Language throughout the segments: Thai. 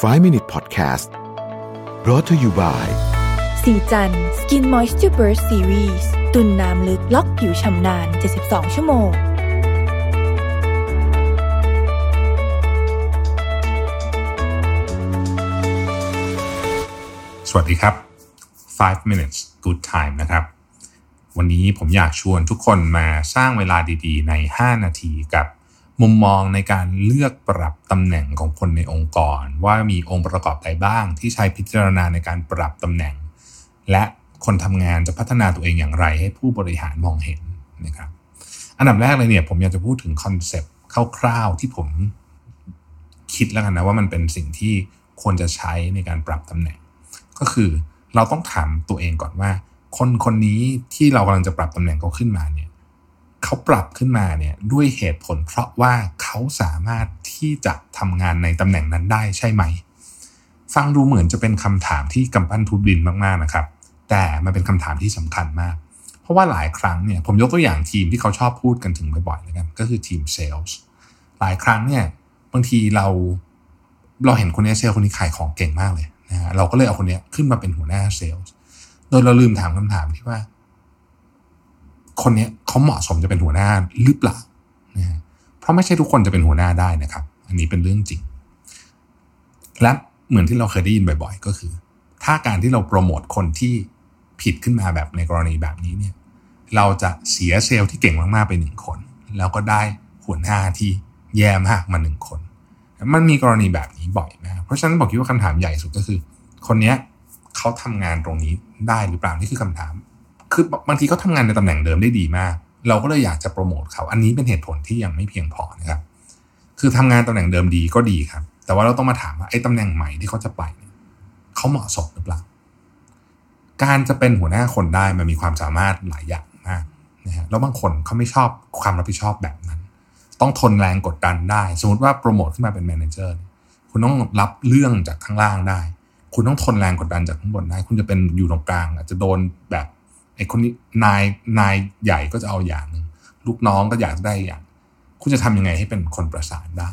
5 Minute Podcast brought to you by สีจัน Skin Moisture Burst Series ตุนน้ำลึกล็อกผิวชำนาน 72 ชั่วโมง สวัสดีครับ 5 minutes good time นะครับ วันนี้ผมอยากชวนทุกคนมาสร้างเวลาดีๆ ใน 5 นาทีกับ มุมมองในการเลือกปรับตำแหน่งของคนในองค์กร ว่ามีองค์ประกอบใดบ้าง ที่ใช้พิจารณาในการปรับตำแหน่ง และคนทำงานจะพัฒนาตัวเองอย่างไร ให้ผู้บริหารมองเห็นนะครับอันดับแรกเลยเนี่ยผมอยากจะพูดถึงคอนเซปต์คร่าวๆที่ผมคิดแล้วกันนะว่ามันเป็นสิ่งที่ควรจะใช้ในการปรับตำแหน่ง ก็คือเราต้องถามตัวเองก่อนว่า คนคนนี้ที่เรากำลังจะปรับตำแหน่งเขาขึ้นมาเนี่ย เขาปรับขึ้นมาเนี่ยด้วยเหตุผล เพราะว่าเขาสามารถที่จะทำงานในตำแหน่งนั้นได้ใช่ไหม ฟังดูเหมือนจะเป็นคำถามที่กำปั้นทุบดินมากๆนะครับ แต่มันเป็นคำถามที่สำคัญมาก เพราะว่าหลายครั้งเนี่ยผมยกตัวอย่างทีมที่เขาชอบพูดกันถึงบ่อยๆแล้วกันก็คือทีมเซลส์หลายครั้งเนี่ยบางทีเราเราเห็นคนนี้เซลล์คนนี้ขายของเก่งมากเลยนะฮะเราก็เลยเอาคนนี้ขึ้นมาเป็นหัวหน้าเซลล์โดยเราลืมถามคำถามที่ว่า คนนี้เขาเหมาะสมจะเป็นหัวหน้าหรือเปล่านะเพราะไม่ใช่ทุกคนจะเป็นหัวหน้าได้นะครับ อันนี้เป็นเรื่องจริง และเหมือนที่เราเคยได้ยินบ่อย ๆ ก็คือ ถ้าการที่เราโปรโมทคนที่ผิดขึ้นมาแบบในกรณีแบบนี้เนี่ยเราจะเสียเซลล์ที่เก่งมากๆไปหนึ่งคน แล้วก็ได้หัวหน้าที่แย่มากมาหนึ่งคน มันมีกรณีแบบนี้บ่อยนะเพราะฉะนั้นบอกคิดว่าคำถามใหญ่สุดก็คือ คนเนี้ยเขาทำงานตรงนี้ได้หรือเปล่านี่คือคำถาม คือบางทีเขาทำงานในตำแหน่งเดิมได้ดีมาก เราก็เลยอยากจะโปรโมทเขาอันนี้เป็นเหตุผลที่ยังไม่เพียงพอนะครับ คือทำงานตำแหน่งเดิมดีก็ดีครับ แต่ว่าเราต้องมาถามว่าไอ้ตำแหน่งใหม่ที่เขาจะไปเนี่ยเขาเหมาะสมหรือเปล่า การจะเป็นหัวหน้าคนได้มันมีความสามารถหลายอย่างมากนะฮะแล้วบางคนเขาไม่ชอบความรับผิดชอบแบบนั้น ต้องทนแรงกดดันได้ สมมติว่าโปรโมทขึ้นมาเป็นแมเนเจอร์คุณต้องรับเรื่องจากข้างล่างได้ คุณต้องทนแรงกดดันจากข้างบนได้ คุณจะเป็นอยู่ตรงกลาง อาจจะโดนแบบ ไอ้คนนี้นายนายใหญ่ก็จะเอาอย่างหนึ่งลูกน้องก็อยากได้อย่าง คุณจะทำยังไงให้เป็นคนประสานได้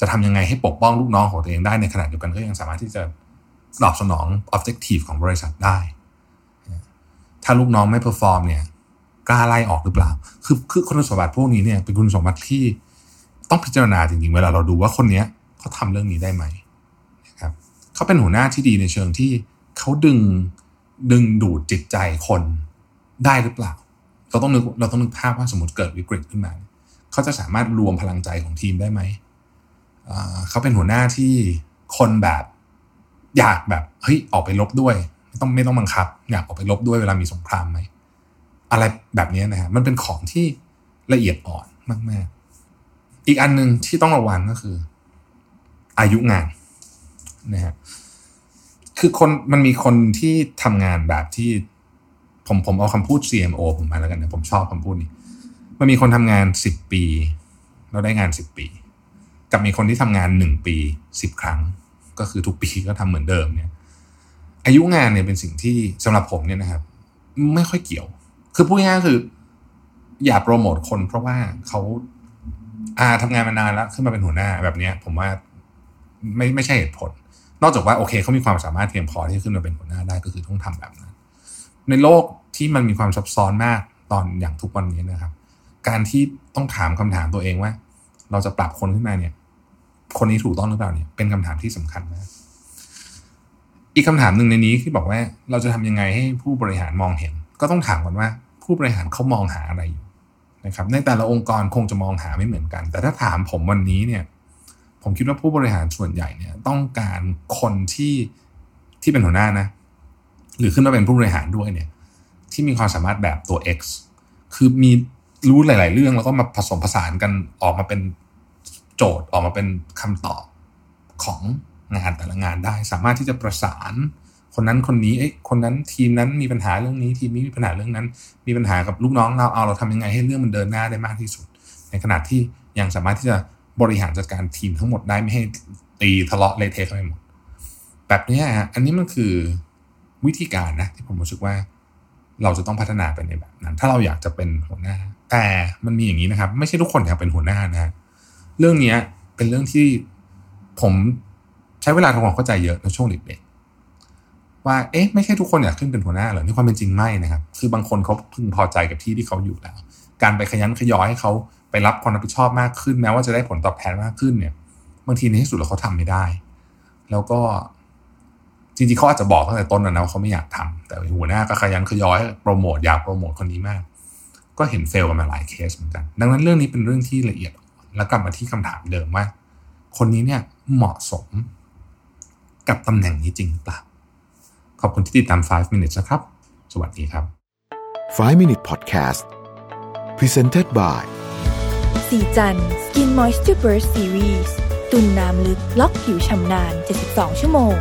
จะทำยังไงให้ปกป้องลูกน้องของตัวเองได้ในขณะเดียวกันก็ยังสามารถที่จะตอบสนอง objective ของบริษัทได้ ถ้าลูกน้องไม่ perform เนี่ยกล้าไล่ออกหรือเปล่า คือคือคุณสมบัติพวกนี้เนี่ยเป็นคุณสมบัติที่ต้องพิจารณาจริงๆ เวลาเราดูว่าคนเนี้ยเขาทำเรื่องนี้ได้ไหมนะครับเขาเป็นหัวหน้าที่ดีในเชิงที่เขาดึง ดึงดูดจิตใจคนได้หรือเปล่า เราต้องนึกเราต้องนึกภาพว่าสมมติเกิดวิกฤตขึ้นมา เขาจะสามารถรวมพลังใจของทีมได้ไหม เขาเป็นหัวหน้าที่คนแบบอยากแบบเฮ้ยออกไปลบด้วยไม่ต้องไม่ต้องบังคับ อยากออกไปลบด้วยเวลามีสงครามไหมอะไรแบบนี้นะฮะมันเป็นของที่ละเอียดอ่อนมากๆ อีกอันหนึ่งที่ต้องระวังก็คือ อายุงานนะฮะ คือคนมันมีคนที่ทำงานแบบที่ ผมผมเอาคำพูด CMO ผมมาแล้วกันนะผมชอบคำพูดนี้ มันมีคนทำงานสิบปี แล้วได้งานสิบปี กับมีคนที่ทำงานหนึ่งปีสิบครั้ง ก็คือทุกปีก็ทำเหมือนเดิมเนี่ย อายุงานเนี่ยเป็นสิ่งที่สำหรับผมเนี่ยนะครับ ไม่ค่อยเกี่ยว คือพูดง่ายๆคือ อย่าโปรโมทคน เพราะว่าเขาอาทำงานมานานแล้วขึ้นมาเป็นหัวหน้าแบบเนี้ย ผมว่าไม่ไม่ใช่เหตุผล นอกจากว่าโอเคเขามีความสามารถเพียงพอที่ขึ้นมาเป็นหัวหน้าได้ก็คือต้องทำแบบนั้น ในโลกที่มันมีความซับซ้อนมากตอนอย่างทุกวันนี้นะครับ การที่ต้องถามคำถามตัวเองว่า เราจะปรับคนขึ้นมาเนี่ย คนนี้ถูกต้องหรือเปล่าเนี่ยเป็นคำถามที่สำคัญมากอีกคำถามหนึ่งในนี้ที่บอกว่าเราจะทำยังไงให้ผู้บริหารมองเห็น ก็ต้องถามก่อนว่า ผู้บริหารเขามองหาอะไรอยู่นะครับ ในแต่ละองค์กรคงจะมองหาไม่เหมือนกัน แต่ถ้าถามผมวันนี้เนี่ย ผมคิดว่าผู้บริหารส่วนใหญ่เนี่ยต้องการคนที่ที่เป็นหัวหน้านะ หรือขึ้นมาเป็นผู้บริหารด้วยเนี่ย ที่มีความสามารถแบบตัว X คือมีรู้หลาย ๆ เรื่องแล้วก็มาผสมผสานกันออกมาเป็นโจทย์ออกมาเป็นคำตอบของงานแต่ละงานได้ สามารถที่จะประสาน คนนั้นคนนี้เอ้คนนั้นทีมนั้นมีปัญหาเรื่องนี้ ทีมนี้มีปัญหาเรื่องนั้น มีปัญหากับลูกน้องเราเอาเราทำยังไงให้เรื่องมันเดินหน้าได้มากที่สุด ในขณะที่ยังสามารถที่จะ บริหารจัดการทีมทั้งหมดได้ไม่ให้ตีทะเลาะเลเทะไปหมด แบบนี้ฮะอันนี้มันคือวิธีการนะที่ผมรู้สึกว่า เราจะต้องพัฒนาไปในแบบนั้น ถ้าเราอยากจะเป็นหัวหน้า แต่มันมีอย่างนี้นะครับ ไม่ใช่ทุกคนอยากเป็นหัวหน้านะเรื่องนี้เป็นเรื่องที่ผมใช้เวลาทำความเข้าใจเยอะในช่วงเด็กๆว่าเอ๊ะไม่ใช่ทุกคนอยากขึ้นเป็นหัวหน้าเหรอนี่ความเป็นจริงไม่นะครับ คือบางคนเขาพึงพอใจกับที่ที่เขาอยู่แล้ว การไปขยันขยอให้เขา ไปรับความรับผิดชอบมากขึ้นแม้ว่าจะได้ผลตอบแทนมากขึ้นเนี่ย บางทีในที่สุดแล้วเขาทำไม่ได้ แล้วก็จริงๆเขาอาจจะบอกตั้งแต่ต้นนะว่าเขาไม่อยากทำแต่หัวหน้าก็คะยั้นคะยอโปรโมทอยากโปรโมทคนนี้มาก ก็เห็น fail กันมาหลายเคสเหมือนกัน ดังนั้นเรื่องนี้เป็นเรื่องที่ละเอียด แล้วกลับมาที่คำถามเดิมว่า คนนี้เนี่ยเหมาะสมกับตำแหน่งนี้จริงหรือเปล่า ขอบคุณที่ติดตาม 5 minutes นะครับ สวัสดีครับ 5 Minute Podcast Presented by ศรีจันทร์ Skin Moisture Burst Seriesตุ่นน้ำลึกล็อกผิวชำนาน 72 ชั่วโมง